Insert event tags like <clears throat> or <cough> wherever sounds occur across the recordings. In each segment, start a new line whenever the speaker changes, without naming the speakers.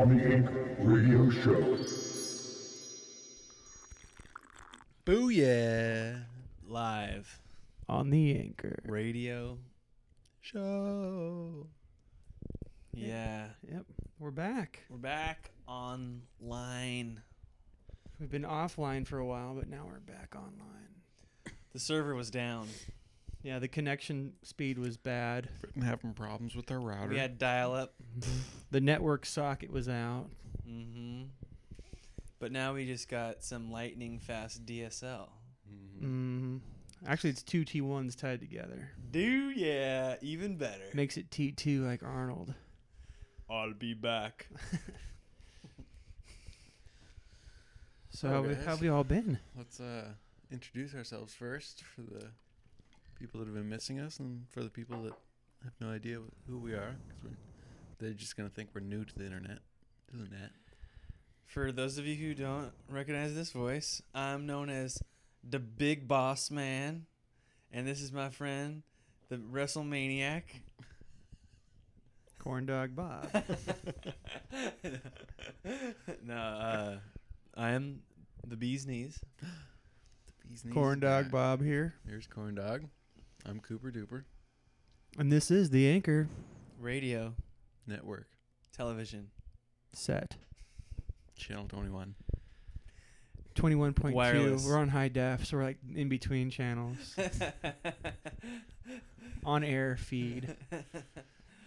On the Inc. Radio Show.
Booyah! Live
on the anchor.
radio show. Yeah,
Yep, we're back.
we're back online.
We've been offline for a while, but now we're back online.
The server was down.
Yeah, the connection speed was bad.
I'm having problems with our router.
We had dial up.
The network socket was out.
Mm-hmm. But now we just got some lightning fast DSL.
hmm Actually, it's two T1s tied together.
Do yeah, even better.
Makes it T2 like Arnold.
I'll be back. <laughs>
So
Hello,
how, we, how have we all been?
Let's uh, introduce ourselves first for the people that have been missing us and for the people that have no idea who we are. 'cause we're, they're just going to think we're new to the internet. Isn't that?
For those of you who don't recognize this voice, I'm known as the Big Boss Man, and this is my friend, the WrestleManiac.
Corn Dog Bob. <laughs>
no, uh, I am the bee's knees. <gasps>
The bee's knees
Corn Dog. Bob here.
Here's Corn Dog. I'm Cooper Duper.
And this is the anchor
Radio,
Network.
television,
set.
Channel 21.
21.2.
Wireless.
We're on high def, so we're like in between channels. <laughs> on air feed. <laughs>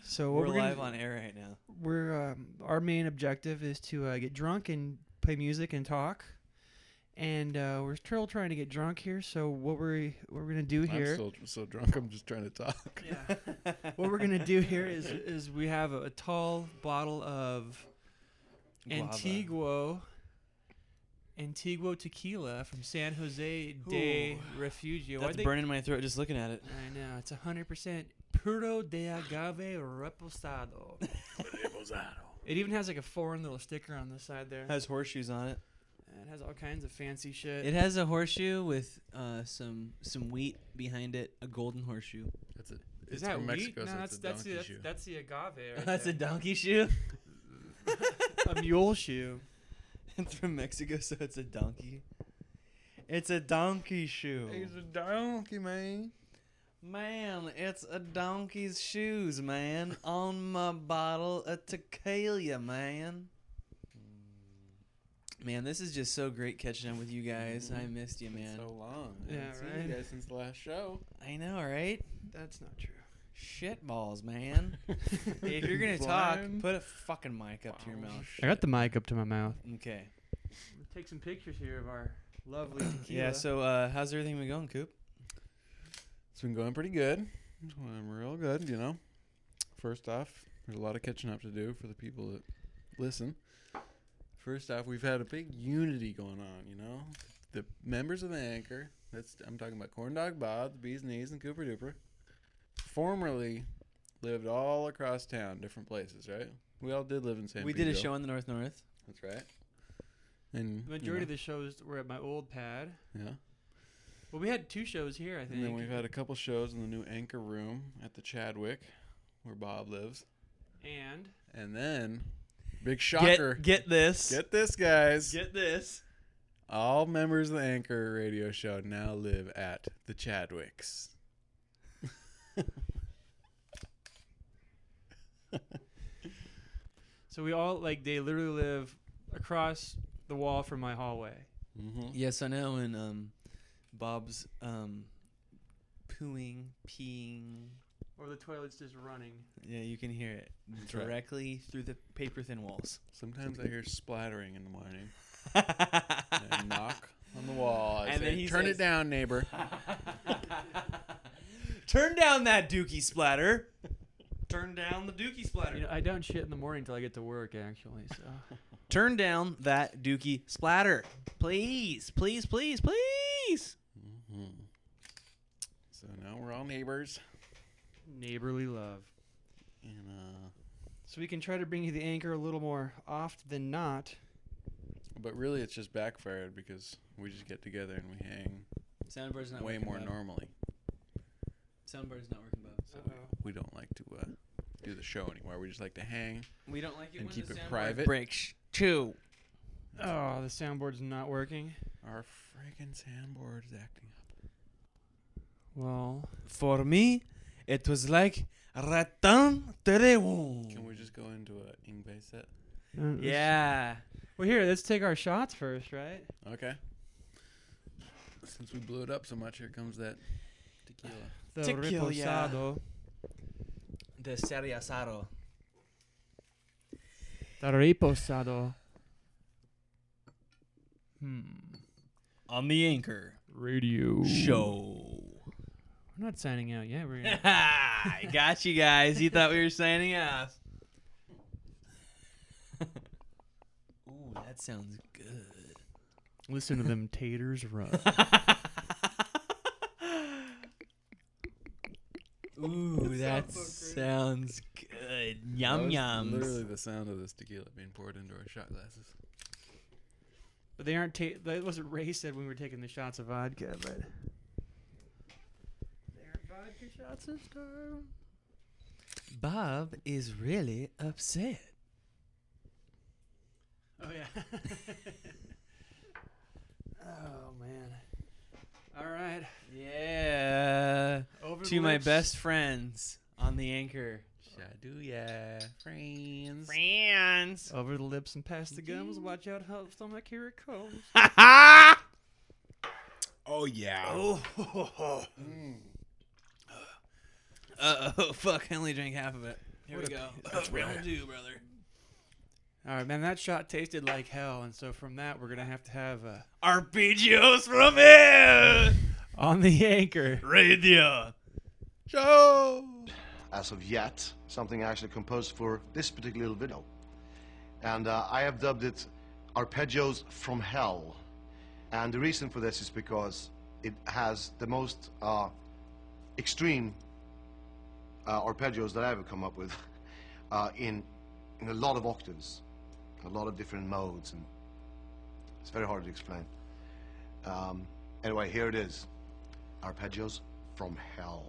So what
We're
we're, gonna
live on air right now.
we're um, our main objective is to uh, get drunk and play music and talk. And uh, we're still trying to get drunk here. So what we what we're gonna do here?
I'm
here?
still so drunk, I'm just trying to talk.
Yeah. <laughs> what we're gonna do here is is we have a, a tall bottle of
Guava.
Antiguo Antiguo tequila from San Jose de Refugio. Why'd
That's
they-
burning my throat just looking at it.
I know it's hundred percent puro de agave reposado. <laughs> it even has like a foreign little sticker on the side there.
has horseshoes on it.
It has all kinds of fancy shit.
It has a horseshoe with uh, some some wheat behind it, a golden horseshoe.
That's it.
Is
It's
that
from
wheat?
Mexico,
no,
so
that's
it's a
that's the
donkey
that's,
shoe.
that's the agave. Right <laughs>
That's a donkey shoe. <laughs> <laughs>
a mule shoe.
it's from Mexico, so it's a donkey. It's a donkey shoe.
He's a donkey, man.
Man, it's a donkey's shoes, man. On my bottle of tequila, man. Man, this is just so great catching up with you guys. I missed you, man.
so long. I
Yeah,
haven't seen
right?
you guys since the last show.
I know, right?
That's not true.
Shit balls, man. <laughs> If you're gonna talk,
Blind.
put a fucking mic up to your mouth.
I got the mic up to my mouth.
Okay.
Take some pictures here of our lovely <coughs> tequila.
Yeah. So, uh, how's everything been going, Coop?
It's been going pretty good. It's going real good, you know. First off, there's a lot of catching up to do for the people that listen. First off, we've had a big unity going on, you know. The members of the anchor, that's I'm talking about Corn Dog Bob, the Bee's Knees, and Cooper Duper, formerly lived all across town, different places, right? We all did live in San Francisco.
we did a show in the North North.
That's right. And
the majority of the shows were at my old pad.
yeah.
Well, we had two shows here, I think.
And then we've had a couple shows in the new Anchor Room at the Chadwick, where Bob lives.
and
And then, big shocker.
Get get this.
Get this, guys.
Get this.
All members of the Anchor radio show now live at the Chadwicks.
so we all like they literally live across the wall from my hallway.
Mm-hmm.
Yes, I know. And um, Bob's um, pooing, peeing.
Or the toilet's just running.
Yeah, you can hear it
That's right.
directly through the paper thin walls.
Sometimes I hear splattering in the morning. <laughs> And I knock on the wall. I
And
say,
then he
Turn
says-
it down, neighbor. <laughs>
Turn down that dookie splatter. turn down the dookie splatter.
You know, I don't shit in the morning until I get to work, actually. So <laughs>
turn down that dookie splatter, please, please, please, please.
hmm So now we're all neighbors,
neighborly love.
and uh,
So we can try to bring you the anchor a little more oft than not.
but really it's just backfired because we just get together and we hang
Soundboard's not
way
working,
more
Bob.
normally.
Soundboard's not working, Bob.
So we, we don't like to uh, do the show anymore. We just like to hang.
We don't like it
And
when
keep
the
it
soundboard
private.
breaks. Two.
Oh, the soundboard's not working.
Our friggin' soundboard is acting up.
Well,
For me, it was like Ratan Terewon.
Can we just go into a Yngwie set?
uh, let's-
Yeah.
Well, here, let's take our shots first, right?
Okay. Since we blew it up so much, here comes that tequila.
The
Tequila.
reposado.
The Seriasaro.
The reposado. Hmm.
On the Anchor
Radio
Show.
We're not signing out yet. We're gonna. <laughs>
I got you guys. You thought we were signing off. <laughs> Ooh, that sounds good.
Listen to them taters run. <laughs>
Ooh, that sounds good. Yum
yum. Literally the sound of this tequila being poured into our shot glasses.
But they aren't. Ta- that wasn't Ray said when we were taking the shots of vodka, but they aren't vodka shots this time.
Bob is really upset.
Oh yeah. <laughs> oh man. All right.
Yeah.
Over
To my best friends on the Anchor.
Shaduya, friends.
Friends.
Over the lips and past the mm-hmm. gums. Watch out, how stomach. Here it comes. Ha ha!
Oh yeah.
Oh. Mm. Uh oh, <laughs> fuck. I only drank half of it. Here
What
we go.
p- <laughs>
That's round two, brother.
All right, man. That shot tasted like hell, and so from that, we're gonna have to have uh,
Arpeggios from hell. <laughs>
on the anchor.
Radio.
Show.
as of yet, something I actually composed for this particular little video. And uh, I have dubbed it Arpeggios from Hell. And the reason for this is because it has the most uh, extreme uh, arpeggios that I ever come up with <laughs> uh, in, in a lot of octaves, a lot of different modes, and it's very hard to explain. Um, anyway, here it is Arpeggios from Hell.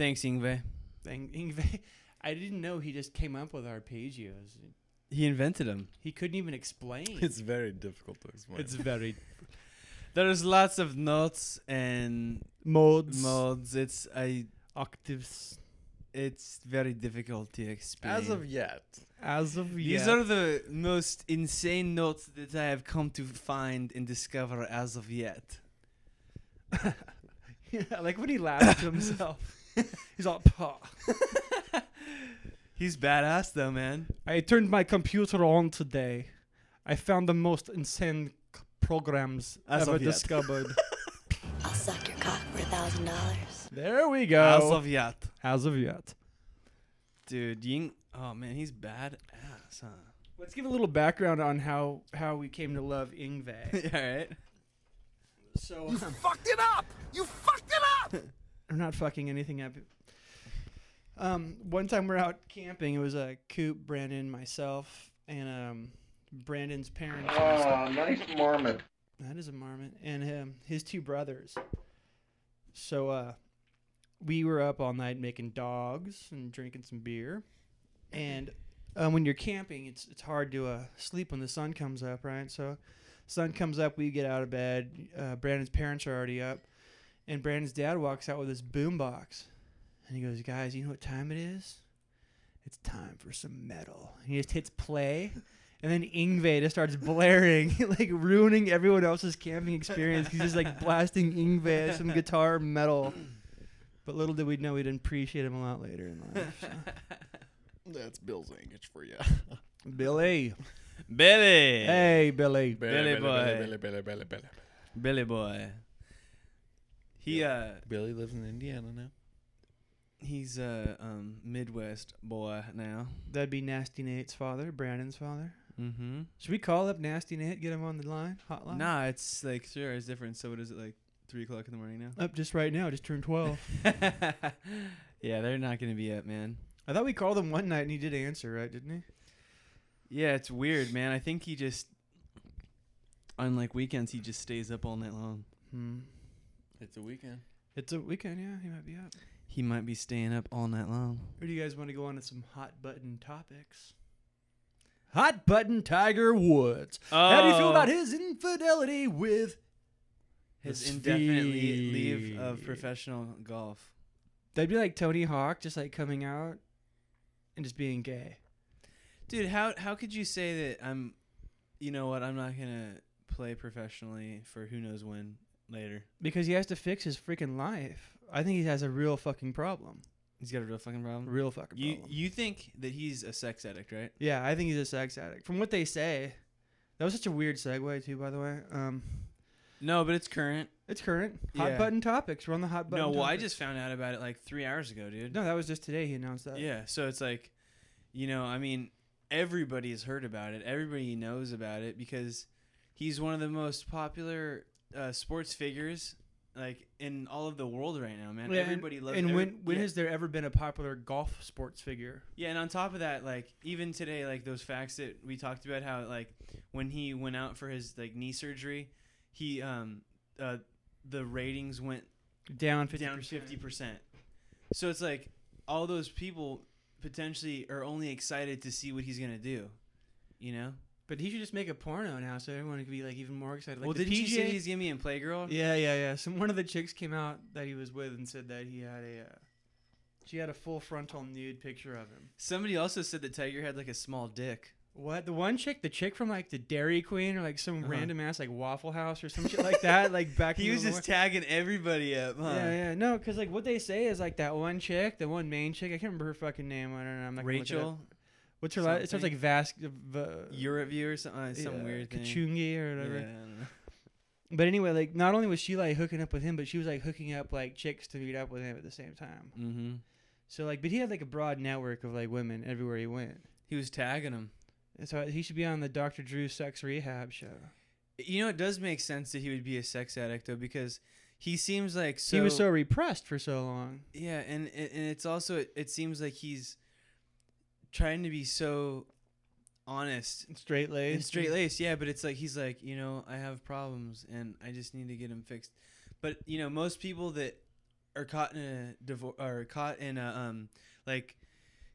Thanks, Yngwie.
thing. Yngwie- I didn't know he just came up with arpeggios.
He invented them.
He couldn't even explain.
It's very difficult to explain.
it's very <laughs>
There's lots of notes and
modes,
modes. It's I.
octaves.
It's very difficult to explain.
As of yet.
As of
These
yet.
These are the most insane notes that I have come to find and discover as of yet. <laughs>
I like when he laughs to himself. <laughs> He's all, "Pah."
He's badass though, man.
I turned my computer on today. I found the most insane c- programs
As
ever
of yet.
discovered. <laughs>
I'll suck your cock for a thousand dollars.
there we go.
As of yet,
As of yet.
dude. Ying. Oh man, he's badass, huh?
Let's give a little background on how how we came to love Yngwie. <laughs>
All right.
so you um, fucked it up. You fucked it up. I'm not fucking anything up. Um, one time we're out camping. It was a uh, Coop, Brandon, myself, and um, Brandon's parents.
Ah, nice marmot.
That is a marmot, and um, his two brothers. So uh, we were up all night making dogs and drinking some beer, and um, when you're camping, it's it's hard to uh, sleep when the sun comes up, right? So, sun comes up, we get out of bed. Uh, Brandon's parents are already up, and Brandon's dad walks out with his boom box, and he goes, "Guys, you know what time it is? It's time for some metal." And he just hits play. And then Yngwie just starts blaring, <laughs> like ruining everyone else's camping experience. He's just like blasting Yngwie some guitar metal. But little did we know we'd appreciate him a lot later in life. so. <laughs>
That's Bill's English for you. <laughs>
Billy.
Billy.
Hey, Billy.
Billy boy.
Billy, Billy, Billy, Billy.
Billy boy. He uh
Billy lives in Indiana now.
he's a um Midwest boy now.
That'd be Nasty Nate's father, Brandon's father.
Mm-hmm.
Should we call up Nasty Nate, get him on the line, hotline?
Nah, it's like three hours different. So what is it like? Three o'clock in the morning now.
Up just right now, just turned 12. <laughs>
yeah, they're not gonna be up, man.
I thought we called him one night and he did answer, right? Didn't he?
Yeah, it's weird, man. I think he just on like weekends he just stays up all night long.
Hmm.
It's a weekend.
It's a weekend, yeah. He might be up.
He might be staying up all night long.
Or do you guys want to go on to some hot button topics? Hot button Tiger Woods. How do you feel oh. about his infidelity with
his
his
indefinite le- leave of professional golf?
That'd be like Tony Hawk, just like coming out and just being gay.
Dude, how how could you say that I'm you know what, I'm not gonna play professionally for who knows when later.
Because he has to fix his freaking life. I think he has a real fucking problem.
He's got a real fucking problem.
Real fucking
You
problem.
you think that he's a sex addict, right?
yeah, I think he's a sex addict. From what they say, that was such a weird segue too. By the way, um,
No, but it's current.
it's current. Hot
Yeah.
button topics. We're on the hot button.
No, well, I just found out about it like three hours ago, dude.
no, that was just today. He announced that.
Yeah, so it's like, you know, I mean, everybody has heard about it. Everybody knows about it because he's one of the most popular uh, sports figures like in all of the world right now, man.
Yeah, and-
everybody loves.
And
every-
when when
yeah.
has there ever been a popular golf sports figure?
Yeah, and on top of that, like even today, like those facts that we talked about, how like when he went out for his like knee surgery, he um uh the ratings went
Down fifty
down fifty percent. So it's like all those people potentially are only excited to see what he's gonna do, you know.
But he should just make a porno now, so everyone could be like even more excited. Like
well, didn't you say he's gonna be in Playgirl?
Yeah, yeah, yeah. Some one of the chicks came out that he was with and said that he had a, uh, she had a full frontal nude picture of him.
Somebody also said that Tiger had like a small dick.
What the one chick, the chick from like the Dairy Queen or like some
Uh-huh.
random ass like Waffle House or some shit like that, <laughs> like back.
He
in
was
the
just
war-
tagging everybody up, huh?
Yeah, yeah, no, because like what they say is like that one chick, the one main chick. I can't remember her fucking name. I don't know. I'm not gonna look it up.
Rachel,
What's her last? It sounds like Vas. V-
Europe view or something, uh, some
yeah,
weird thing.
Kachungi or whatever.
don't.
But anyway, like not only was she like hooking up with him, but she was like hooking up like chicks to meet up with him at the same time.
Mm-hmm.
So like, but he had like a broad network of like women everywhere he went.
He was tagging them.
And so he should be on the Dr. Drew Sex Rehab show.
You know, it does make sense that he would be a sex addict though, because he seems like so.
he was so repressed for so long.
Yeah, and and and it's also it, it seems like he's trying to be so honest and
Straight laced.
and straight laced. Yeah, but it's like he's like, you know, I have problems and I just need to get them fixed. But you know, most people that are caught in a divorce are caught in a um like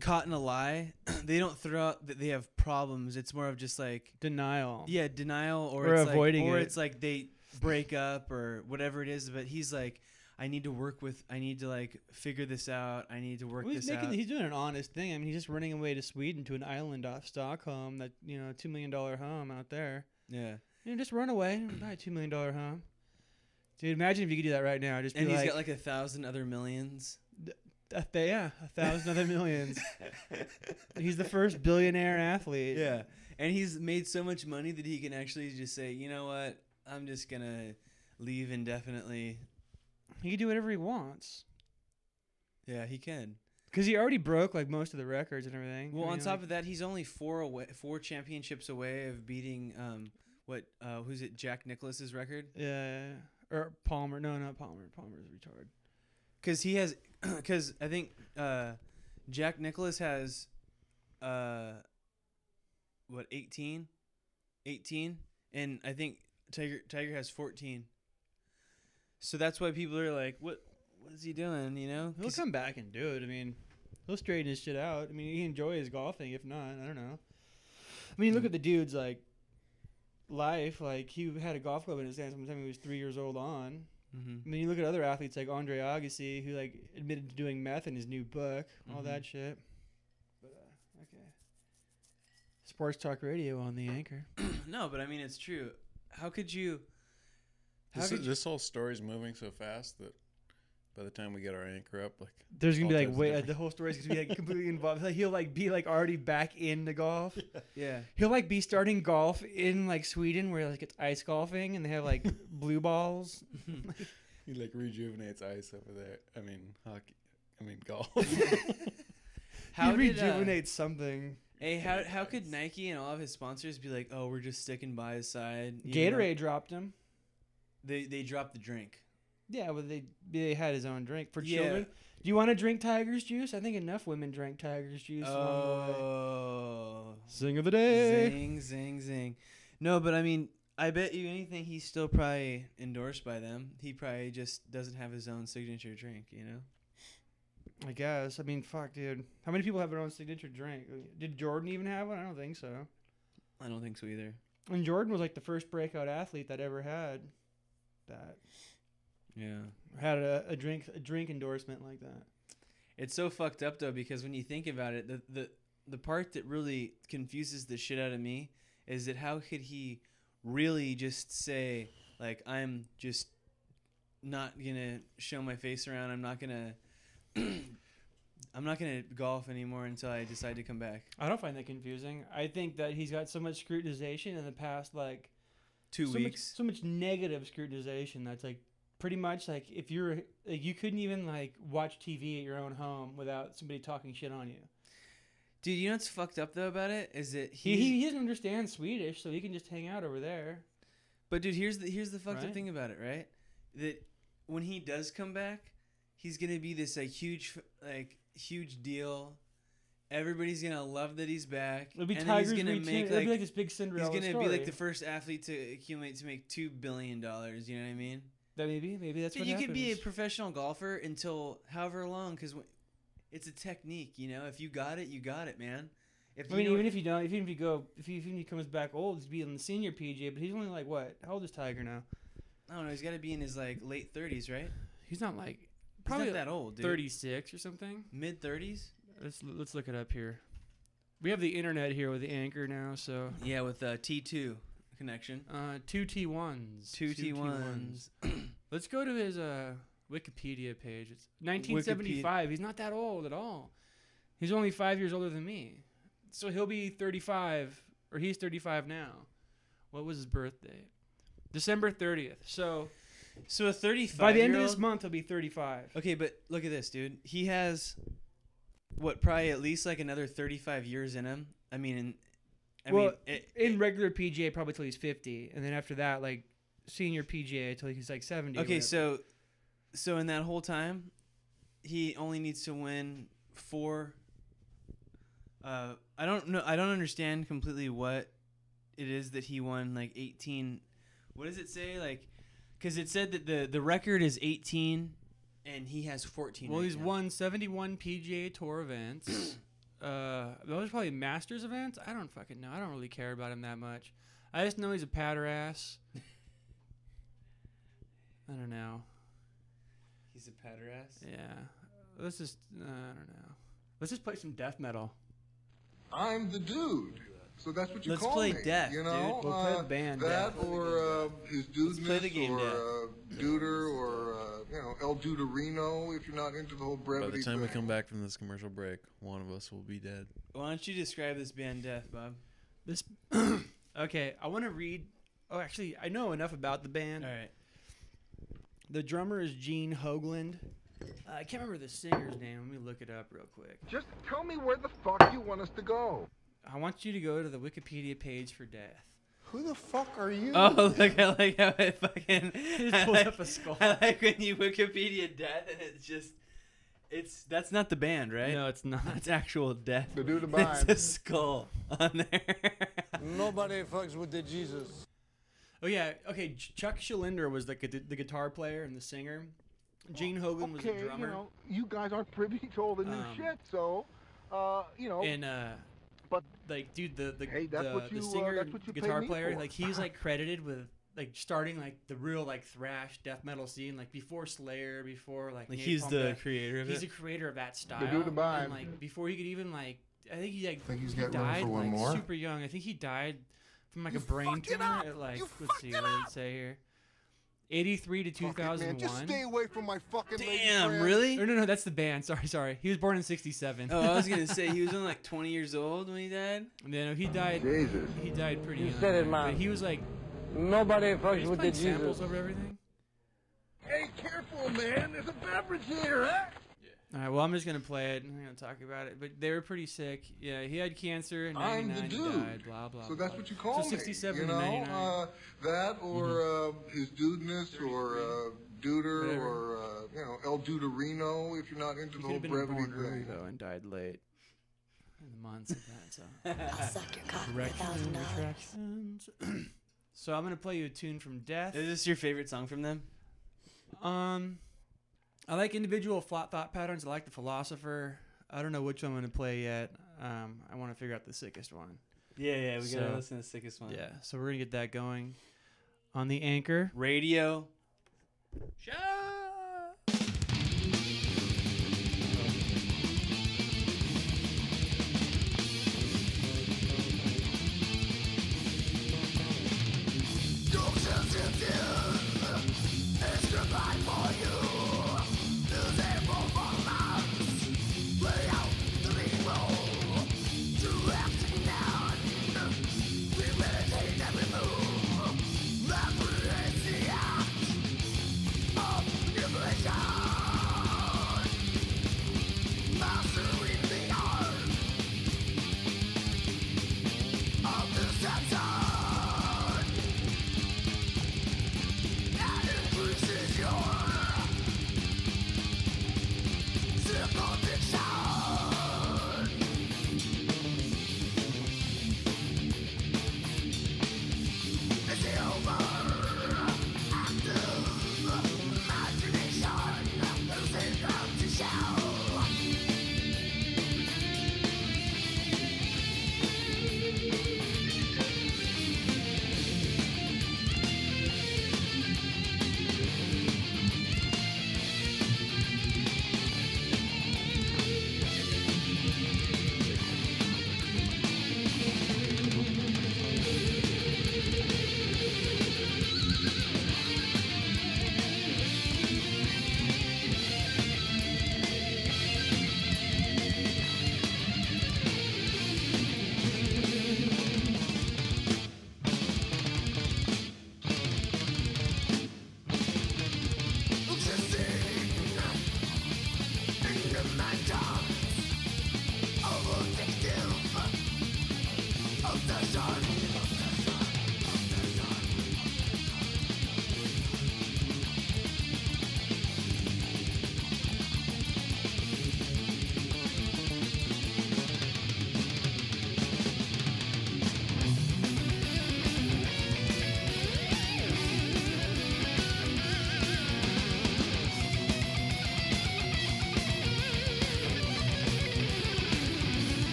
caught in a lie, <clears throat> they don't throw out that they have problems. It's more of just like
Denial.
yeah, denial or,
Or
it's
avoiding
like, or
it.
it's like they break up or whatever it is. But he's like, I need to work with. I need to like figure this out. I need to work
Well, he's
this
making.
out.
He's doing an honest thing. I mean, he's just running away to Sweden to an island off Stockholm. That you know, two million dollar home out there.
yeah,
You know, just run away, and buy a two million dollar home. Dude, imagine if you could do that right now. Just
and he's
like,
got like a thousand other millions.
a th- yeah, a thousand other millions. <laughs> He's the first billionaire athlete.
Yeah, and he's made so much money that he can actually just say, you know what, I'm just gonna leave indefinitely.
He can do whatever he wants
Yeah, he can.
because he already broke like most of the records and everything.
Well,
I
on
mean,
top
like-
of that, he's only four away, four championships away of beating um what uh who's it Jack Nicklaus's record
yeah, or Palmer. No, not Palmer. Palmer's a retard.
because he has <clears throat> because I think uh Jack Nicklaus has uh what 18 18 and I think Tiger Tiger has 14 so that's why people are like what what is he doing you know
he'll come back and do it. I mean, he'll straighten his shit out. I mean, he enjoys golfing. If not, I don't know. I mean, look at the dude's like life. Like he had a golf club in his hands from the time he was three years old on.
Mhm.
I mean, you look at other athletes like Andre Agassi, who like admitted to doing meth in his new book, all
Mhm.
that shit. But uh, okay. Sports talk radio on the anchor. <clears throat>
no but I mean it's true how could you
This,
could you,
this whole story's moving so fast that by the time we get our anchor up, like
There's gonna be like wait, uh, the whole story's gonna be like <laughs> completely involved. Like, he'll like be like already back in the golf. <laughs>
yeah
He'll like be starting golf in like Sweden where like it's ice golfing and they have like <laughs> blue balls.
he like rejuvenates ice over there. I mean hockey. I mean golf.
how
he
did, uh,
rejuvenates something.
Hey, how how could Nike and all of his sponsors be like, oh, we're just sticking by his side? even though
Gatorade dropped him.
They they dropped the drink.
Yeah, well they they had his own drink for
Yeah.
children. Do you want to drink Tiger's juice? I think enough women drank Tiger's juice. along the way.
Oh,
Sing of the day.
zing zing zing. No, but I mean, I bet you anything he's still probably endorsed by them. He probably just doesn't have his own signature drink. You know?
I guess. I mean, fuck, dude. How many people have their own signature drink? Did Jordan even have one? I don't think so.
I don't think so either.
And Jordan was like the first breakout athlete that ever had that
Yeah.
had a, a drink a drink endorsement like that.
It's so fucked up though because when you think about it, the the the part that really confuses the shit out of me is that how could he really just say like I'm just not gonna show my face around. I'm not gonna. <clears throat> I'm not gonna golf anymore until I decide to come back.
I don't find that confusing. I think that he's got so much scrutinization in the past, like
Two
so
weeks.
much, so much negative scrutinization. That's like pretty much like if you're like you couldn't even like watch TV at your own home without somebody talking shit on you.
Dude, you know what's fucked up though about it is that
He, he, he doesn't understand Swedish, so he can just hang out over there.
But dude, here's the here's the fucked up thing about it, right? That when he does come back, he's gonna be this like huge like huge deal. Everybody's gonna love that he's back.
It'll be
and
Tiger's
he's gonna
return-
make
it'll
like,
be like this big Cinderella he's
gonna
story.
be like the first athlete to accumulate to make two billion dollars. You know what I mean?
that maybe maybe that's what
you
happens.
could be a professional golfer until however long, because it's a technique. You know, if you got it, you got it, man. If
I
you
mean, even if you don't, even if you go, if he, even if he comes back old, he's be in the senior PGA, but he's only like what? How old is Tiger now?
I don't know, he's got to be in his like late thirties, right?
He's not like
He's
probably
not that old, dude.
thirty six or something.
mid thirties.
Let's let's look it up here. We have the internet here with the anchor now, so
Yeah, with uh, T two connection.
uh, two T ones,
Two T ones. <clears throat>
Let's go to his uh, Wikipedia page. It's 1975. He's not that old at all. He's only five years older than me, so he'll be 35, or he's 35 now. What was his birthday? December 30th. So
So a thirty-five.
by the end of this month, he'll be 35.
Okay, but look at this, dude. He has what probably at least like another thirty-five years in him. I mean, in, I
well,
mean, it,
in
it-
regular PGA, probably till he's 50, and then after that, like senior PGA till he's like 70.
okay, so so in that whole time, he only needs to win four. Uh, I don't know. I don't understand completely what it is that he won. Like eighteen. What does it say? Like, because it said that the the record is eighteen, and he has 14.
Well,
right
he's
now.
won 71 PGA Tour events. <clears throat> uh, those are probably Masters events. I don't fucking know. I don't really care about him that much. I just know he's a patter ass. I don't know.
He's a patter ass.
Yeah. Let's just. Uh, I don't know. Let's just play some death metal.
I'm the dude. So that's what you
Let's
call
play
me.
Death,
you know,
dude. We'll play
uh,
the band
that
Death.
or uh, his dudeness
play the game
or
Death.
uh, Duder or uh, you know El Duderino if you're not into the whole
By the time we come back from this commercial break, one of us will be dead.
Why don't you describe this band Death, Bob?
This. <clears throat> okay, I want to read. Oh, actually, I know enough about the band.
All right.
The drummer is Gene Hoglan. Uh, I can't remember the singer's name. Let me look it up real quick.
Just tell me where the fuck you want us to go.
I want you to go to the Wikipedia page for Death.
Who the fuck are you?
Oh, look! I like how it fucking. <laughs>
Just pulls
like,
up a skull.
I like when you Wikipedia Death and it's just. It's that's not the band, right?
No, it's not.
It's actual death.
The dude
It's a skull on there. <laughs>
Nobody fucks with the Jesus.
Oh yeah, okay. Chuck Schuldiner was the the guitar player and the singer. Gene Hogan was the
okay,
drummer.
you know, you guys aren't privy to all the new
Um,
shit, so, uh, you know,
and uh,
but
like, dude, the the
Hey, that's
the,
what
the
you, uh,
singer,
that's what you
guitar player,
for.
like he's like credited with like starting like the real like thrash death metal scene, like before Slayer, before like,
Like
Napalm
he's the
Death.
creator of
He's
it.
the creator of that style.
dude
and,
behind.
like before he could even like, I think he like
Think he's
he
got room
died
for one
like
more?
super young. I think he died from like
You
a brain
fucked
tumor. At, like
You
let's see
it
what did it say here. 83 to
fuck it, man,
2001.
just stay away from my fucking lady
Damn,
friend.
really?
No, no, no, that's the band. <laughs> Sorry, sorry. He was born in 67.
Oh, I was gonna <laughs> say he was only like 20 years old when he died.
And then he died.
Jesus.
He died pretty young.
said it,
But
man.
he was like
Nobody fucks
he's
with the
playing samples
Jesus.
over everything.
Hey, careful, man. There's a beverage here, huh?
All right, well, I'm just gonna play it. I'm not gonna talk about it, but they were pretty sick. Yeah, he had cancer. In
I'm the
99, he
dude.
died. Blah blah.
So that's
blah.
what you call
so
me.
67
you
to
know,
99.
uh, that or uh, his dudeness or uh, Duder
Whatever.
or uh, you know El Duderino if you're not into
he
the
could
whole
have been
brevity
born early
thing.
though and died late. In the months of that, so. <laughs>
I'll suck your cock for a thousand
and
dollars. <clears throat>
so I'm gonna play you a tune from Death.
Is this your favorite song from them?
Um, I like individual thought thought patterns. I like the philosopher. I don't know which one I'm gonna play yet. Um, I want to figure out the sickest one.
Yeah, yeah. We gotta
So-
listen to the sickest one.
Yeah, so we're gonna get that going on the anchor.
Radio.
Every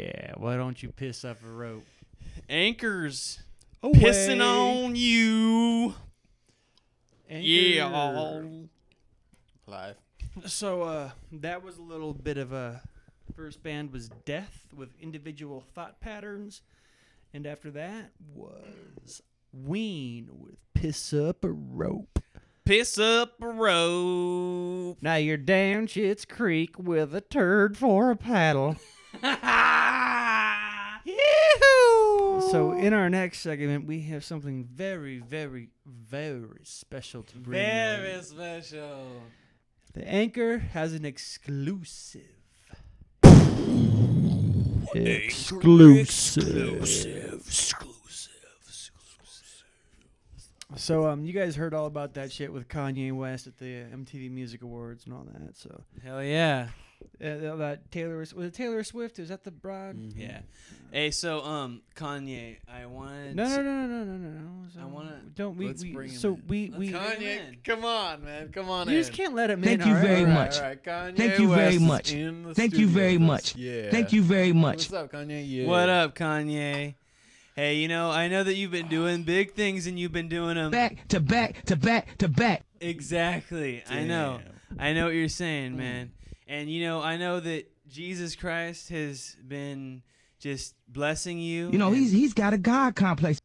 Yeah, why don't you piss up a rope?
Anchors
Away.
pissing on you. Yeah.
Anchor.
Live.
So uh, that was a little bit of a first band was Death with individual thought patterns, and after that was Ween with Piss Up a Rope.
Piss up a rope.
Now you're down Shit's Creek with a turd for a paddle. <laughs> So in our next segment, we have something very, very, very special to bring.
Very
you.
special.
The anchor has an exclusive. exclusive. Exclusive. Exclusive. So um, you guys heard all about that shit with Kanye West at the MTV Music Awards and all that. So
Hell yeah.
Uh, that Taylor was it Taylor Swift? Is that the broad?
Yeah. Hey, so um, Kanye, I wanted.
No, no,
to-
no, no, no, no, no. So
I wanna-
don't we?
Let's
we
bring him
so
in.
we
Let's
we.
bring him in.
Kanye, come on, man, come on
You
in.
just can't let him
Thank
in.
you
all right?
very
All right,
much.
all right, Kanye
Thank you very
West is
much.
in the
Thank you very much.
Yeah.
Thank you very much.
What's up, Kanye? Yeah.
What up, Kanye? Hey, you know, I know that you've been doing big things and you've been doing them.
Back to back to back to back.
Exactly. I know. I know what you're saying, man. And you know, I know that Jesus Christ has been just blessing you.
You know, he's he's got a God complex.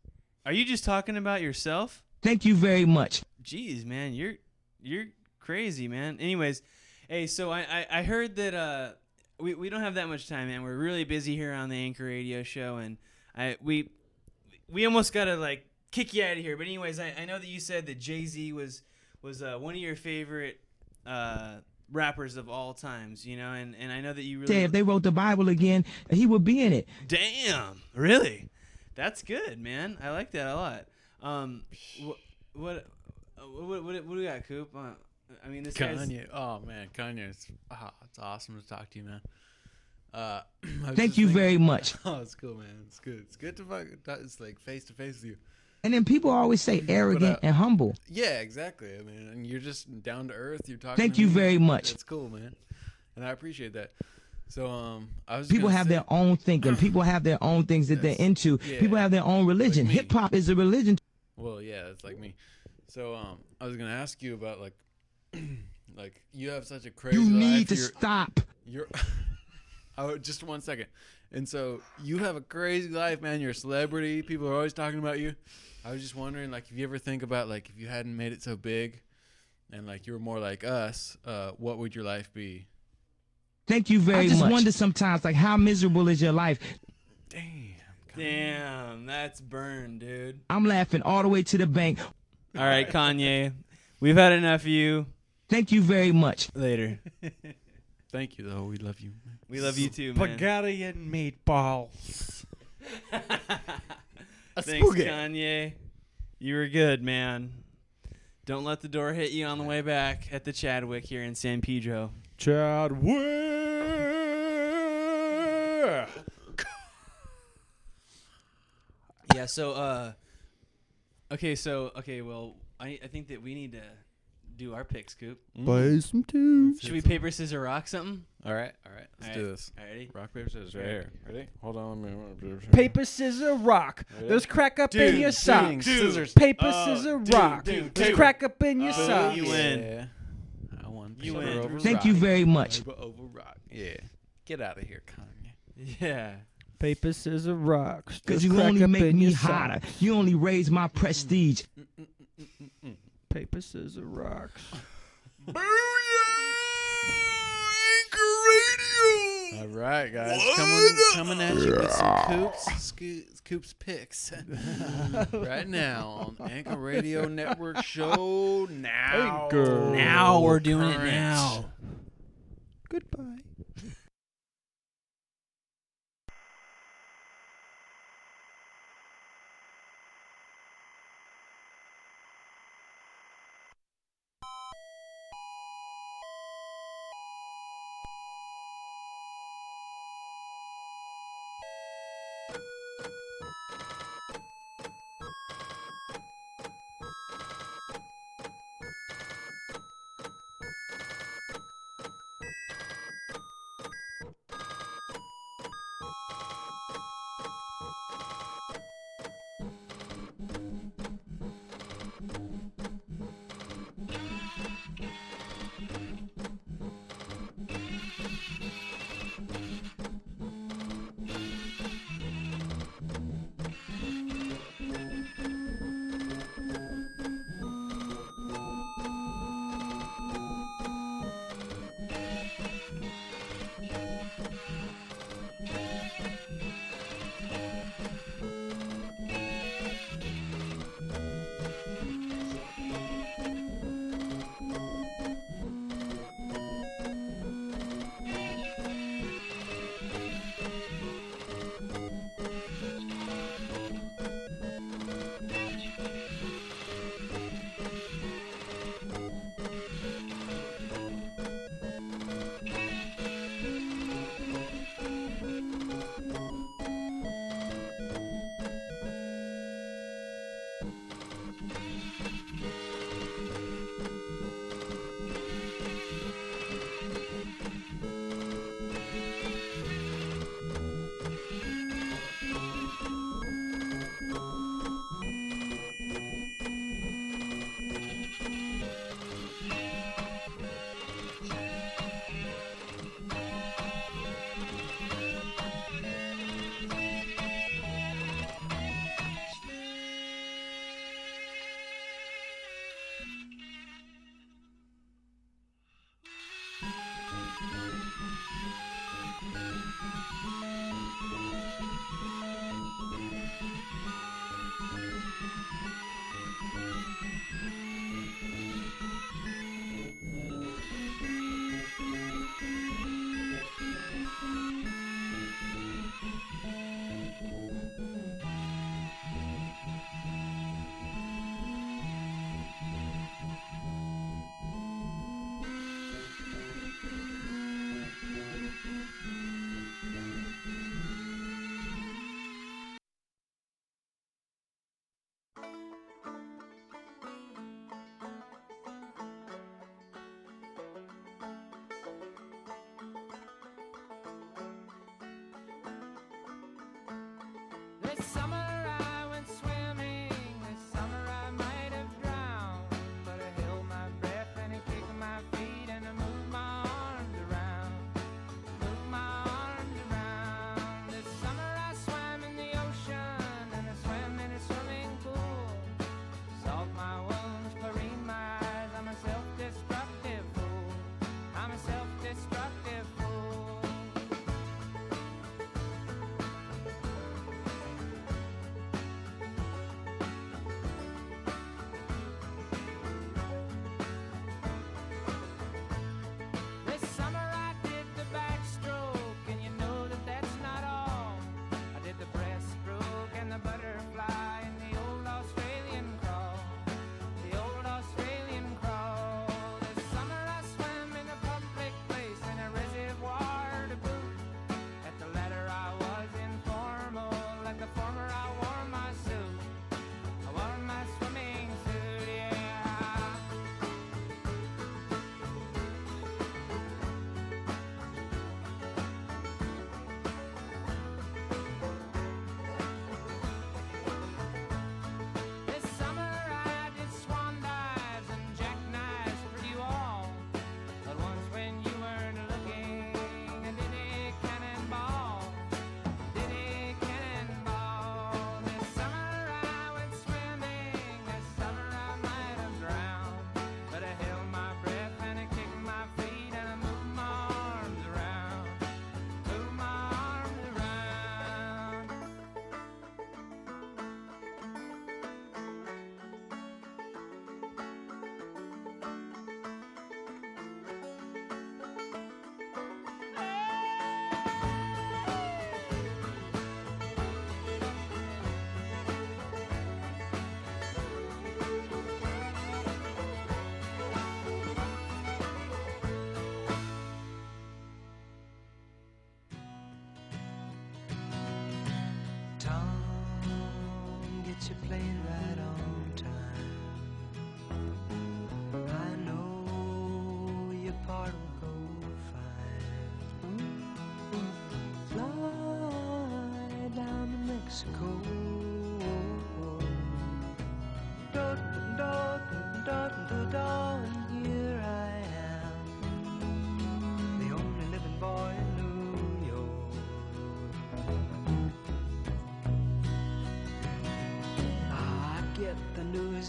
Are you just talking about yourself?
Thank you very much.
Jeez, man, you're you're crazy, man. Anyways, Hey, so I, I, I heard that uh we, we don't have that much time, man. We're really busy here on the Anchor Radio Show, and I we we almost gotta like kick you out of here. But anyways, I, I know that you said that Jay Z was was uh, one of your favorite uh, rappers of all times, you know, and, and I know that you really
Say if they wrote the Bible again, he would be in it.
Damn, really? That's good, man. I like that a lot. Um, what what uh, what what, what do we got, Coop? Uh, I mean, this guy's
Kanye. Oh man, Kanye. It's, ah, it's awesome to talk to you, man. Uh, <clears throat>
Thank you
thinking-
very <laughs> much.
Oh, it's cool, man. It's good. It's good to fuck. It's like face to face with you.
And then people always say arrogant
uh,
and humble.
Yeah, exactly. I mean, and you're just down to earth. You're talking.
Thank you
me.
very much.
It's cool, man, and I appreciate that. So, um, I was
People have
say-
their own thinking. <clears throat> People have their own things that they're into.
yeah.
People have their own religion.
me.
Hip hop is a religion.
Well, yeah, it's like me. So, um, I was gonna ask you about like, <clears throat> like you have such a crazy.
You need
life.
to
You're-
stop.
You're. <laughs> oh, just one second. And so you have a crazy life, man. You're a celebrity. People are always talking about you. I was just wondering, like, if you ever think about like if you hadn't made it so big, and like you were more like us, uh, what would your life be?
Thank you very
I
much.
just
I wonder sometimes, like, how miserable is your life?
Damn. Damn, that's burned, dude.
I'm laughing all the way to the bank.
All right, Kanye, we've had enough of you.
Thank you very much.
Later. <laughs>
Thank you, though. We love you.
We love you too, man.
Spaghetti and meatballs. <laughs>
Thanks,
spooky.
Kanye. You were good, man. Don't let the door hit you on the way back at the Chadwick here in San Pedro.
Chadwick.
Yeah, so uh Okay, so okay, well, I I think that we need to do our picks, Coop.
Buy mm-hmm. some tunes.
Should we paper scissors rock something?
All right, all right. Let's
All
do
right.
this.
All right, ready?
Rock paper scissors right here. Ready? Hold on. Let me.
Paper, scissors, rock.
Ready?
There's crack up
Dude,
in your
dude,
socks.
Scissors.
Paper,
uh,
scissors,
dude,
rock.
dude,
There's
dude.
crack up in your
Oh,
socks.
you win.
Yeah. I won.
You
Paper
win.
over
Thank
rock.
you very much.
Paper over rock. Yeah. Get out of here, Kanye.
Yeah.
Paper, scissors, rocks.
Because
There's
you
crack
only
up
make
in
me
your
hotter. You only raise my prestige.
Paper, scissors, rocks. <laughs>
All right, guys, coming coming at you with some Coops Sco- Coops picks <laughs> right now on Anchor Radio Network show now.
Now we're doing it
Current.
now.
Goodbye.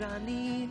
I
need.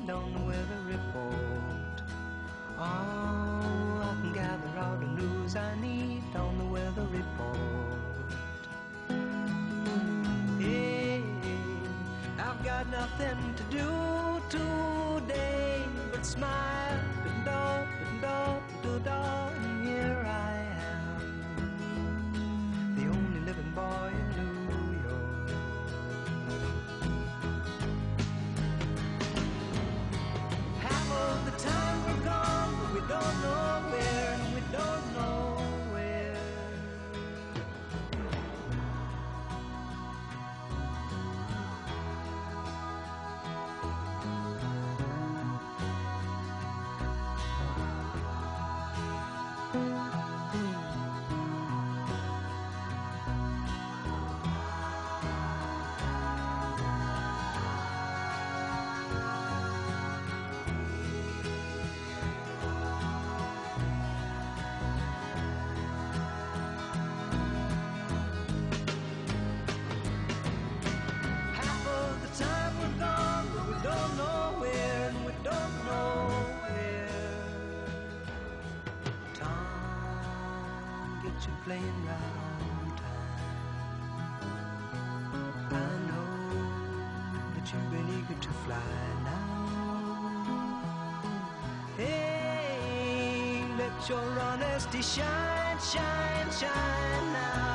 been right time. I know that you've been eager to fly now. Hey, let your honesty shine, shine, shine now.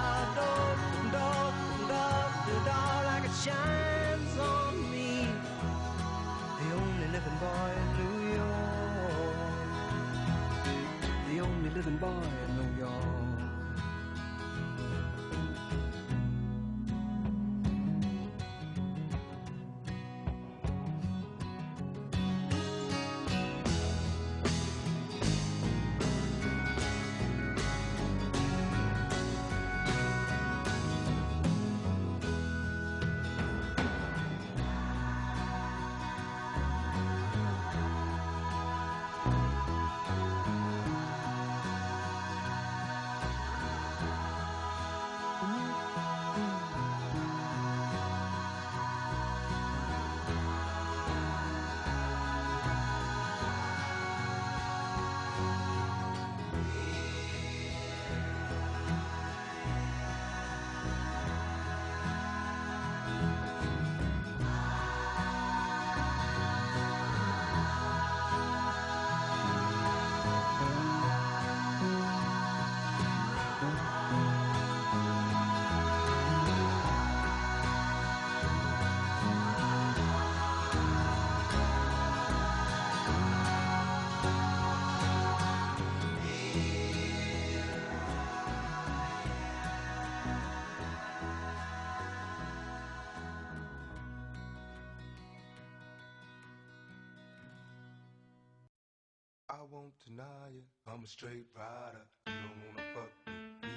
I
won't deny it. I'm a straight rider. You don't wanna fuck with me.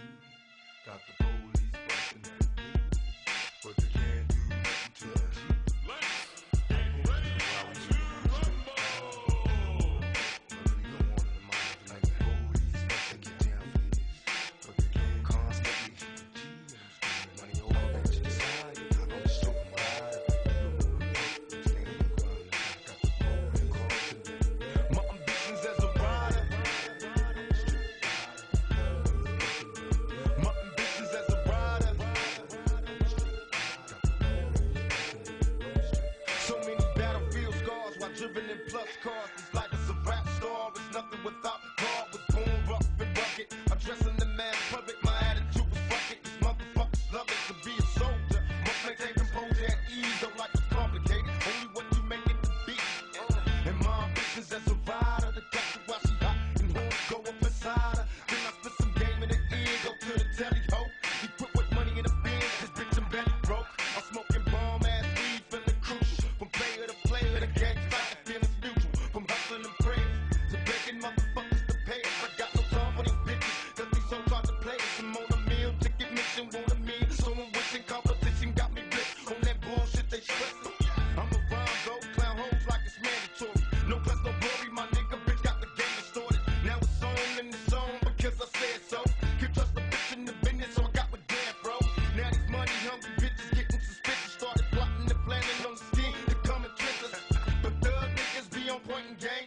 Got the pole.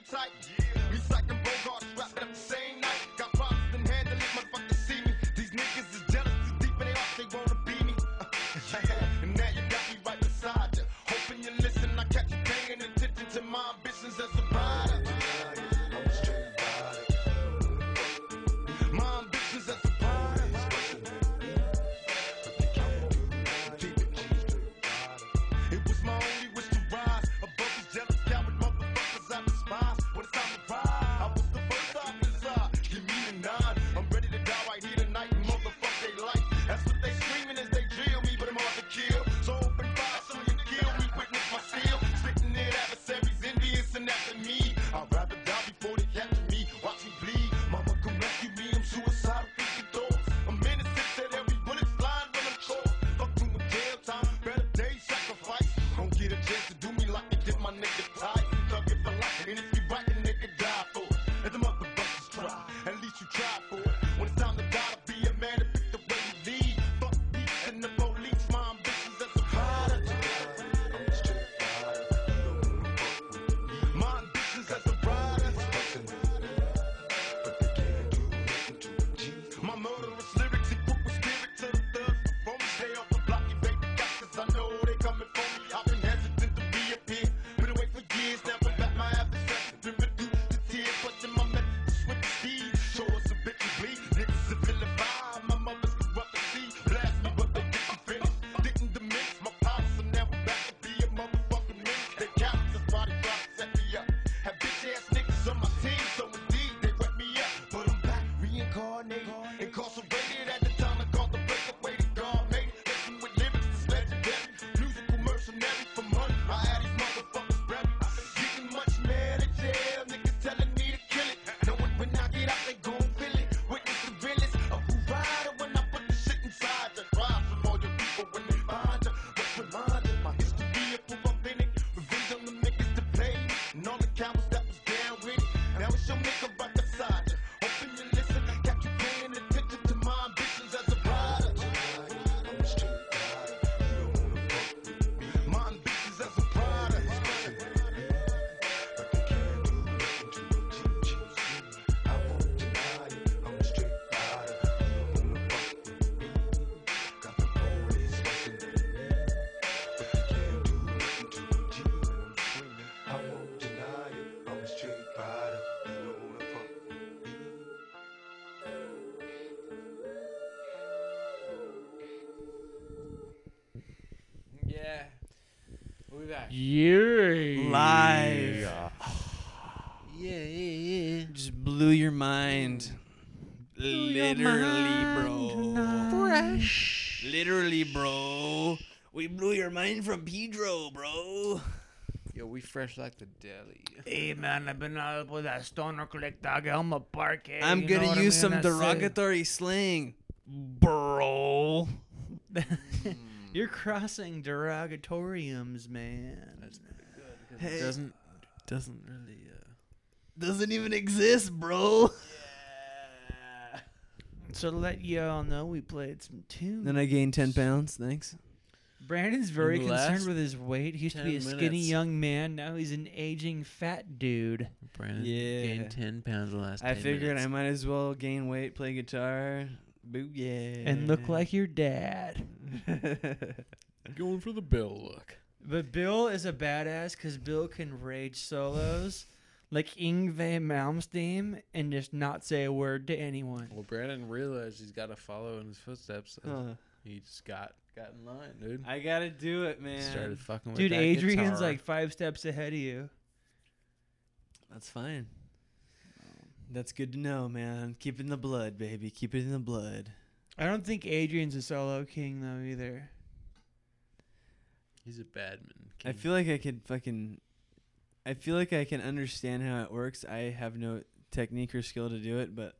stay tight. Yeah. Me psyching Bogarts wrapped up the same night. Got problems been handling, motherfuckers see me. These niggas is jealous, too deep in their hearts, they wanna be me. <laughs> and now you got me right beside you. Hoping you listen, I catch you paying attention to my ambitions as a rider.
Yeah. We'll be back.
Yeah.
Live. <sighs>
Yeah, yeah, yeah.
Just blew your mind. Literally, bro.
Fresh.
Literally, bro. We blew your mind from Pedro, bro.
Yo, we fresh like the deli.
Hey, man, I've been out with that stoner collector. I'm a park. eh?
I'm gonna
what I
use
mean?
some
That's it.
derogatory slang,
bro. <laughs> Mm. You're crossing derogatoriums, man.
That's pretty good because it doesn't doesn't really. Uh,
Doesn't even exist, bro. Yeah.
So to let you all know, we played some tunes.
Then I gained ten pounds. Thanks.
Brandon's very concerned with his weight. He used to be a
10
skinny young man. Now he's an aging fat dude.
Brandon
Yeah.
gained ten pounds the last.
I
10
figured I might as well gain weight, play guitar, boo yeah,
And look like your dad. <laughs>
going for the bill look.
But Bill is a badass because Bill can rage solos like Yngwie Malmsteen and just not say a word to anyone.
Well, Brandon realized he's got to follow in his footsteps, so
Huh.
he just got got in line, dude.
I gotta do it, man.
Started fucking with
Dude,
that
Adrian's
guitar.
like five steps ahead of you.
That's fine. That's good to know, man. Keep it in the blood, baby. Keep it in the blood.
I don't think Adrian's a solo king though either.
he's a badman.
I feel like I could fucking. I feel like I can understand how it works. I have no technique or skill to do it, but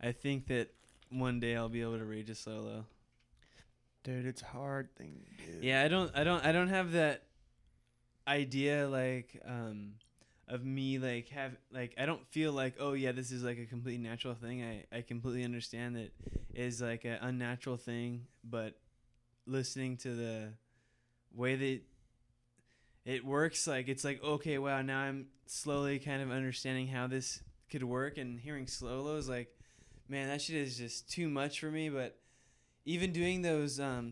I think that one day I'll be able to rage a solo.
Dude, it's a hard thing to do.
Yeah, I don't I don't I don't have that idea like um of me like have like I don't feel like oh yeah this is like a completely natural thing. I I completely understand that is like an unnatural thing, but listening to the way that it works like it's like okay wow now I'm slowly kind of understanding how this could work and hearing solos like man that shit is just too much for me but even doing those um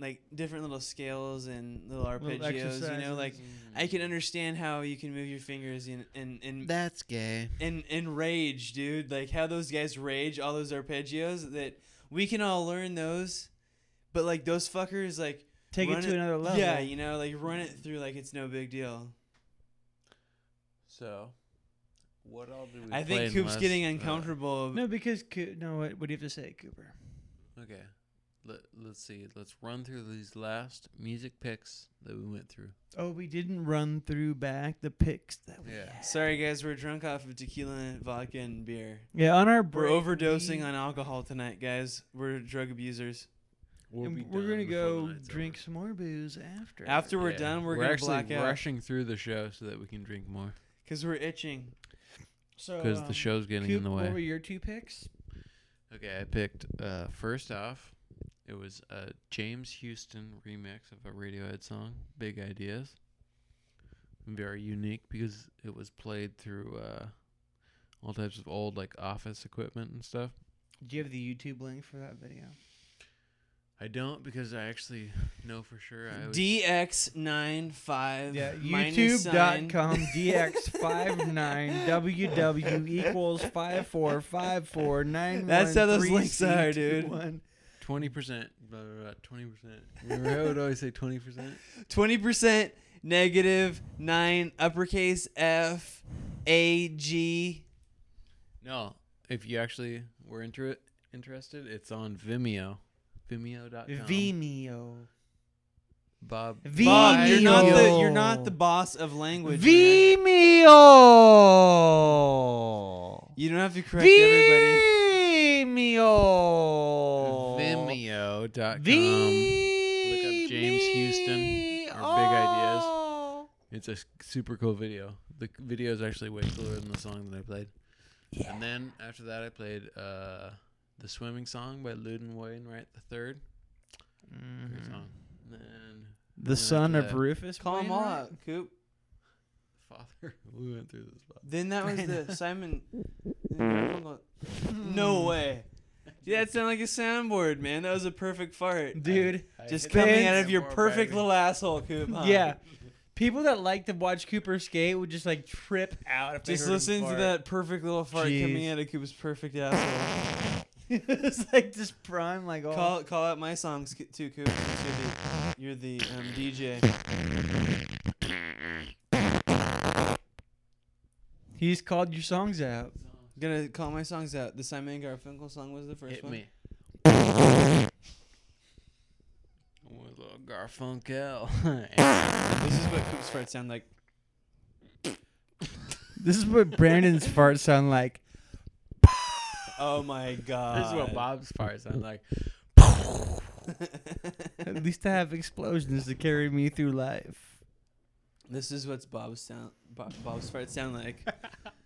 like different little scales and little arpeggios you know like I can understand how you can move your fingers and and and
That's gay.
and and rage dude like how those guys rage all those arpeggios that we can all learn those but like those fuckers like
Take it
run
to another level.
yeah you know like run it through like it's no big deal
So, what all do we?
I
play
think Coop's
unless,
getting
uh,
uncomfortable
No, because Co- no, what, what do you have to say, Cooper?
okay, Let, let's see. Let's run through these last music picks that we went through.
Oh, we didn't run through back the picks that we
Yeah.
sorry guys we're drunk off of tequila vodka and beer
Yeah, on our break, we're
overdosing
we-
on alcohol tonight guys we're drug abusers
We'll be
and we're gonna go
night's
drink some more booze after.
after we're
Yeah.
done we're,
we're
gonna
actually
black out
rushing through the show so that we can drink more
because we're itching
so
because
um,
the show's getting
Coop,
in the way.
What were your two picks?
Okay, I picked uh, first off. It was a James Houston remix of a Radiohead song, "Big Ideas." Very unique because it was played through uh, all types of old like office equipment and stuff.
Do you have the YouTube link for that video?
I don't because I actually know for sure. I was,
DX95
Yeah,
minus sign.
YouTube.com <laughs> DX59WW equals five four five four nine.
That's how those links are, dude. <laughs>
twenty percent. Twenty percent. Remember how I would always say twenty percent?
20% negative 9 uppercase F A G.
No, if you actually were inter- interested, it's on Vimeo. Vimeo.com.
Vimeo.
Bob.
Bob, you're not the you're not the boss of language. man.
Vimeo.
You don't have to correct everybody.
Vimeo.
Vimeo.com. Look up James Houston or Big Ideas. It's a super cool video. The video is actually way cooler than the song that I played. And then after that, I played uh, the swimming song by Loudon Wainwright the third. Great song. And then
Mm-hmm. The
then
son of Rufus.
Call him all
Wainwright?
out, Coop.
Father. <laughs> We went through this.
Then that was <laughs> the Simon. <laughs> no way. Dude, that sounded like a soundboard, man. That was a perfect fart.
Dude,
Just coming out of your perfect
baby.
little asshole, Coop. huh?
Yeah. People that like to watch Cooper skate would just like trip out if
Just
heard
listen to that perfect little fart coming out of Cooper's perfect asshole. <laughs>
it's like just prime like all.
call call out my songs too, Coop. since You're the, you're the um, DJ.
He's called your songs out.
Gonna call my songs out. The Simon and Garfunkel song was the first
Hit
one.
me. With a Garfunkel. <laughs>
This is what Coop's farts sound like.
This is what Brandon's <laughs> farts sound like.
Oh my god.
This is what Bob's farts sound like.
At least I have explosions to carry me through life.
This is what's Bob's sound. Bob, Bob's farts sound like. <laughs>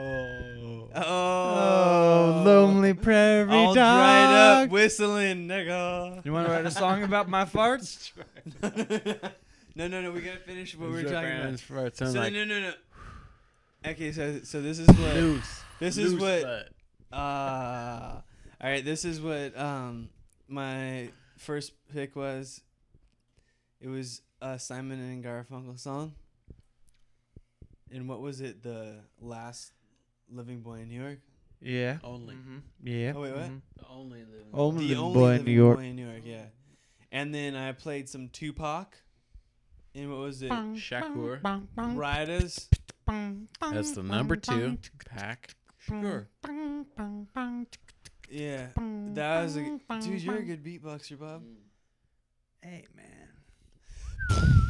Oh.
Oh,
lonely prairie
All
dog.
dried up, whistling, nigga.
You want to write a song about my <laughs> farts? <laughs>
no, no, no. We gotta finish what we
is
were talking about.
farts sound
so
like.
no, no, no. Okay, so so this is what
Loose.
this is
Loose
what
butt.
uh all right, this is what um my first pick was. It was a Simon and Garfunkel song. And what was it? The last Living Boy in New York.
Yeah.
Only. Mm-hmm.
Yeah.
Oh wait, what?
The only living.
Only
the only
boy in
living
New York.
boy in New York, yeah. And then I played some Tupac. And what was it?
Shakur.
Riders.
That's the number two pack. Sure.
Yeah, that was a dude. You're a good beatboxer, Bob. Mm.
Hey man.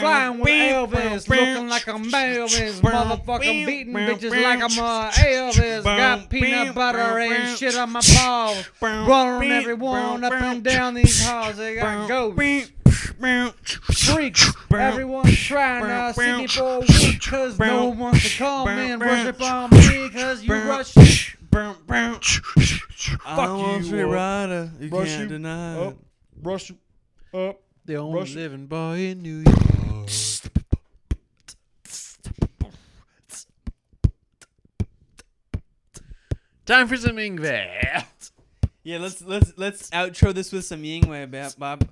Flying with Elvis, looking like I'm Elvis, motherfucking beating bitches like I'm uh, Elvis. Got peanut butter and shit on my paws, rolling everyone up and down these halls. They got ghosts, freaks. Everyone's trying to see me for a week, cause no one wants to come and worship on me, cause you rush.
I'm a
you,
free rider. You
rush
can't
you
deny
up,
it.
rush up.
The only
Rush-
living boy in New York. Time for some Yngwie.
Yeah, let's let's let's outro this with some Yngwie, Bob.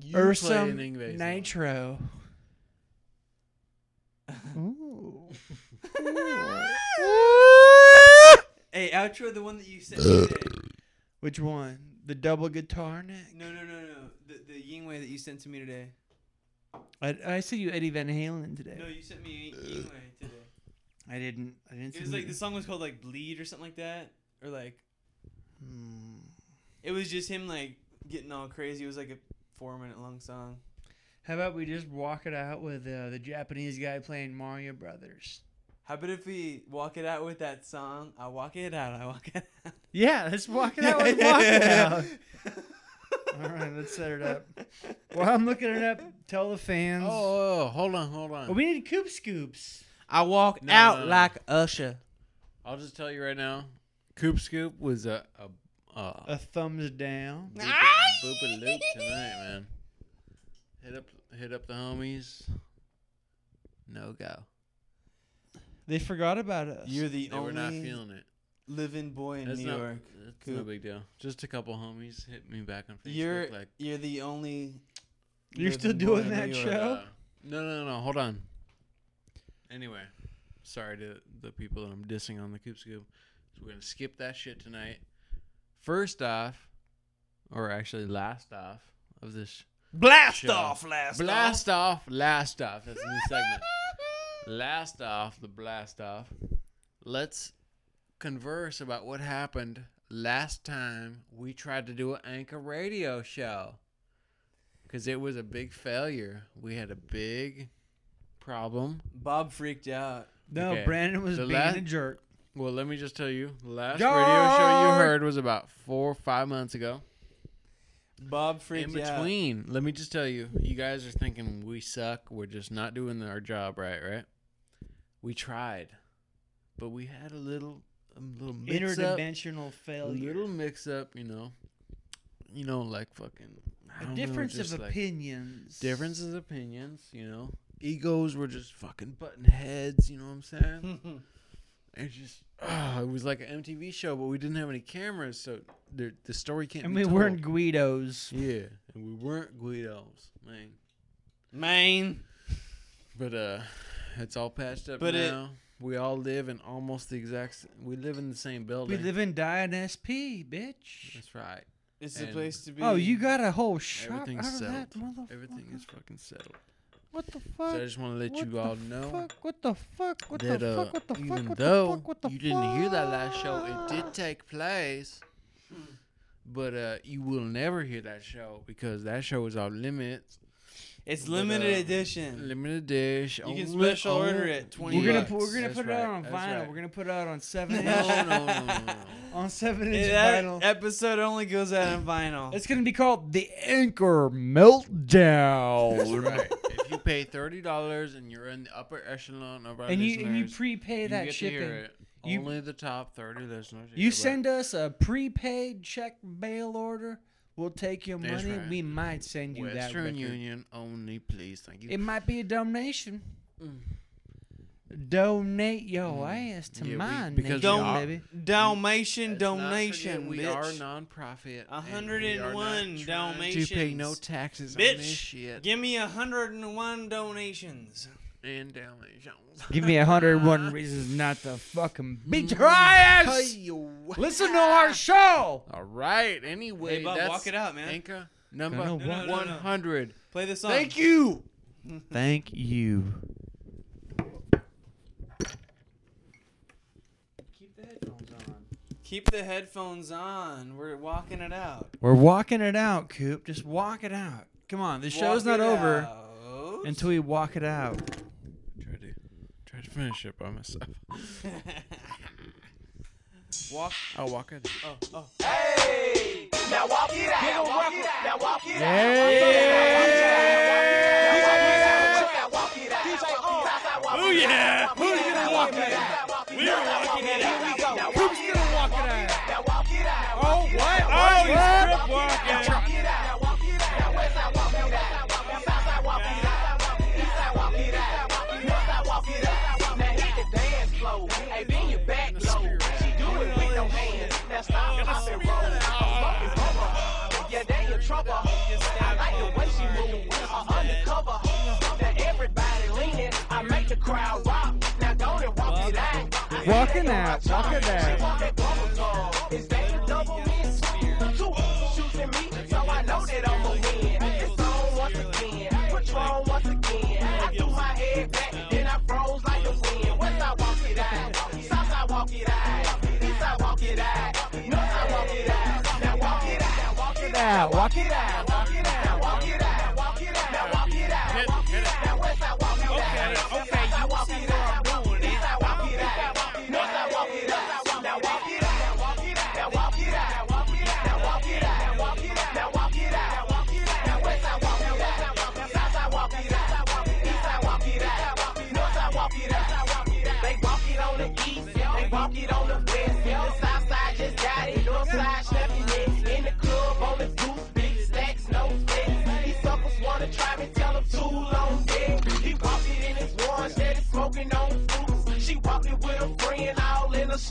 You
or
play
some
an Yngwie
nitro. Ooh. <laughs>
Hey, outro the one that you sent me today.
Which one? The double guitar neck?
No, no, no, no. The the Yngwie that you sent to me today.
I, I see you Eddie Van Halen today.
No, you sent me Yngwie today.
I didn't. I didn't.
It was like the song was called like Bleed or something like that, or like
Hmm.
it was just him like getting all crazy. It was like a four minute long song.
How about we just walk it out with uh, the Japanese guy playing Mario Brothers?
How about if we walk it out with that song? I walk it out. I walk it out.
Yeah, let's walk it <laughs> out with walk it out. <laughs> All right, let's set it up. While I'm looking it up, tell the fans.
Oh, oh, oh hold on, hold on.
Well, we need coop scoops.
I walk
No,
out
no, no.
like Usher.
I'll just tell you right now. Coop Scoop was a a, a
A thumbs down.
boop boop loop tonight, <laughs> man. Hit up hit up the homies. No go.
They forgot about us.
You're the
They were not feeling it.
Living boy in
That's
New
not,
York.
That's no big deal. Just a couple homies hit me back on Facebook.
You're
like,
you're the only.
You're still doing that
New
show?
uh, no, no, no, no. Hold on. Anyway, sorry to the people that I'm dissing on the Coop Scoop. So we're gonna skip that shit tonight. First off, or actually last off of this
Blast
show.
off, last
blast off, last off. That's a new segment. last off, the blast off. Let's converse about what happened last time we tried to do an anchor radio show. Because it was a big failure. We had a big problem.
Bob freaked out.
no,
Okay.
Brandon was
The
being
la-
a jerk.
Well, let me just tell you, the last radio show you
George!
heard was about four or five months ago.
Bob freaked out.
In
out.
between, let me just tell you, you guys are thinking we suck. We're just not doing our job right, right? We tried, but we had a little, a little mix up,
Interdimensional
a
failure.
little mix up. You know, you know, like fucking
A
don't know,
difference of
like
opinions.
differences of opinions. You know, egos were just fucking button heads. You know what I'm saying? <laughs> It just, ah, it was like an MTV show, but we didn't have any cameras, so the the story can't.
And we
told.
weren't Guidos.
Yeah, and we weren't Guidos, man.
Man.
But uh, it's all patched up
But it-
now. We all live in almost the exact. s- We live in the same building.
We
building.
live in Dian SP, bitch.
That's right.
It's the place to be.
Oh, you got a whole shop out
Everything's
of that motherfucker.
Everything is fucking settled.
What the
So
fuck?
I just want to let
What
you
the
all know
Fuck, what the fuck? What
that
the
uh,
fuck? What the
even
fuck? What
though
the fuck? What the
you didn't hear that last show, it did take place. But uh, you will never hear that show because that show is off limits.
It's
But,
limited
uh,
edition.
Limited dish.
You can
only-
special order it, 20
We're gonna
bucks.
put, we're gonna
That's
put it out on
that's
vinyl.
right.
We're gonna put it out on <laughs> seven inch.
No, no, no, no, no. <laughs>
on seven inch
Hey, that
vinyl.
episode only goes out on vinyl.
It's gonna be called the Anchor Meltdown.
That's right. <laughs> If you pay thirty dollars and you're in the upper echelon of our
And you- and you
listeners,
prepay
you
that
get to hear it.
You-
Only the top thirty listeners.
You
hear
send us a prepaid check mail order. We'll take your
That's
money.
right.
We might send you that
Western
record.
Union only, please. Thank you.
It might be a donation. Donate your ass to
Mm. Yeah, we-
mine,
because
nation,
we are-
baby.
Dalmatian
Let's not
donation.
forget we
bitch.
are non-profit.
A
and we
hundred
are not
one
trying
Dalmatians.
To pay no taxes
Bitch,
on this shit.
give me a hundred and one donations.
And Dalmatians.
Give me a hundred one <laughs> reasons not to fucking mm-hmm. beat your ass. Listen to our <laughs> show.
All right. Anyway,
Hey, Bob,
that's
walk it out, man.
Anchor number
No, no, No,
no, no, no.
hundred.
Play the song.
Thank you. <laughs>
Thank you. Keep the headphones on.
Keep the headphones on. We're walking it out.
We're walking it out, Coop. Just walk it out. Come on, the show's
Walk
not
it
over
out.
until we walk it out.
Try to try to finish it by myself.
Walk.
I'll walk it.
Oh, oh.
Hey, now walk it out. Walk it out. Now walk it out.
Oh yeah! Who's gonna walk it out? We're walking it out.
Coop's gonna walk it out.
Oh what? Oh, he's grip walking.
Crowd rock. Now go and walk it out.
Walking out. Walk it out.
Is that a double miss? Two shooting me, so I know that I'ma win. It's on once again, Patron once again. I threw my head back, then I froze like the wind. West I walk it out, south I walk it out, east I walk it out, north I walk it out. Now walk it out, walk it out, walk it out, walk it out,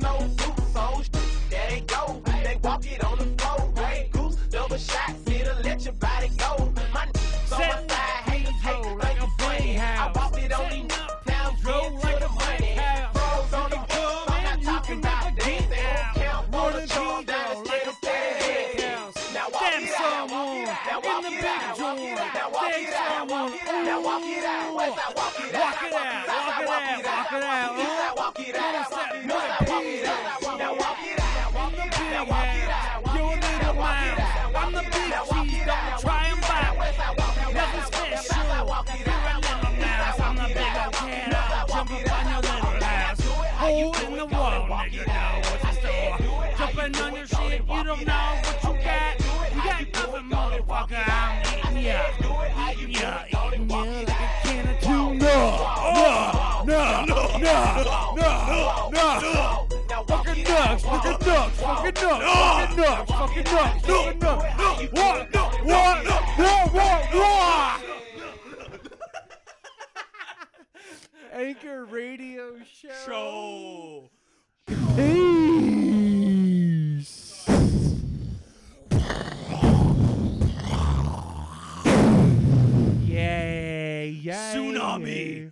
all in a snow boots. So there they go, they walk it on the floor. Grey Goose, double shots, it'll let your body go. My so my side, hate, hate, like a funny. I walked it on these pounds, roll like the money. Froze on the bus, I'm not talking about don't count for the charm, down steady, steady head. Now walk it out, walk it out, now walk it out, walk it out, walk it out, walk it out, walk it out, walk it out,
Walk it out, the big cheese. Don't Nuts, fucking nuts, fucking nuts, fucking nuts, fucking nuts, fucking nuts. What? What? What? What? What? Anchor Radio Show. Peace. Yay, yay.
Tsunami.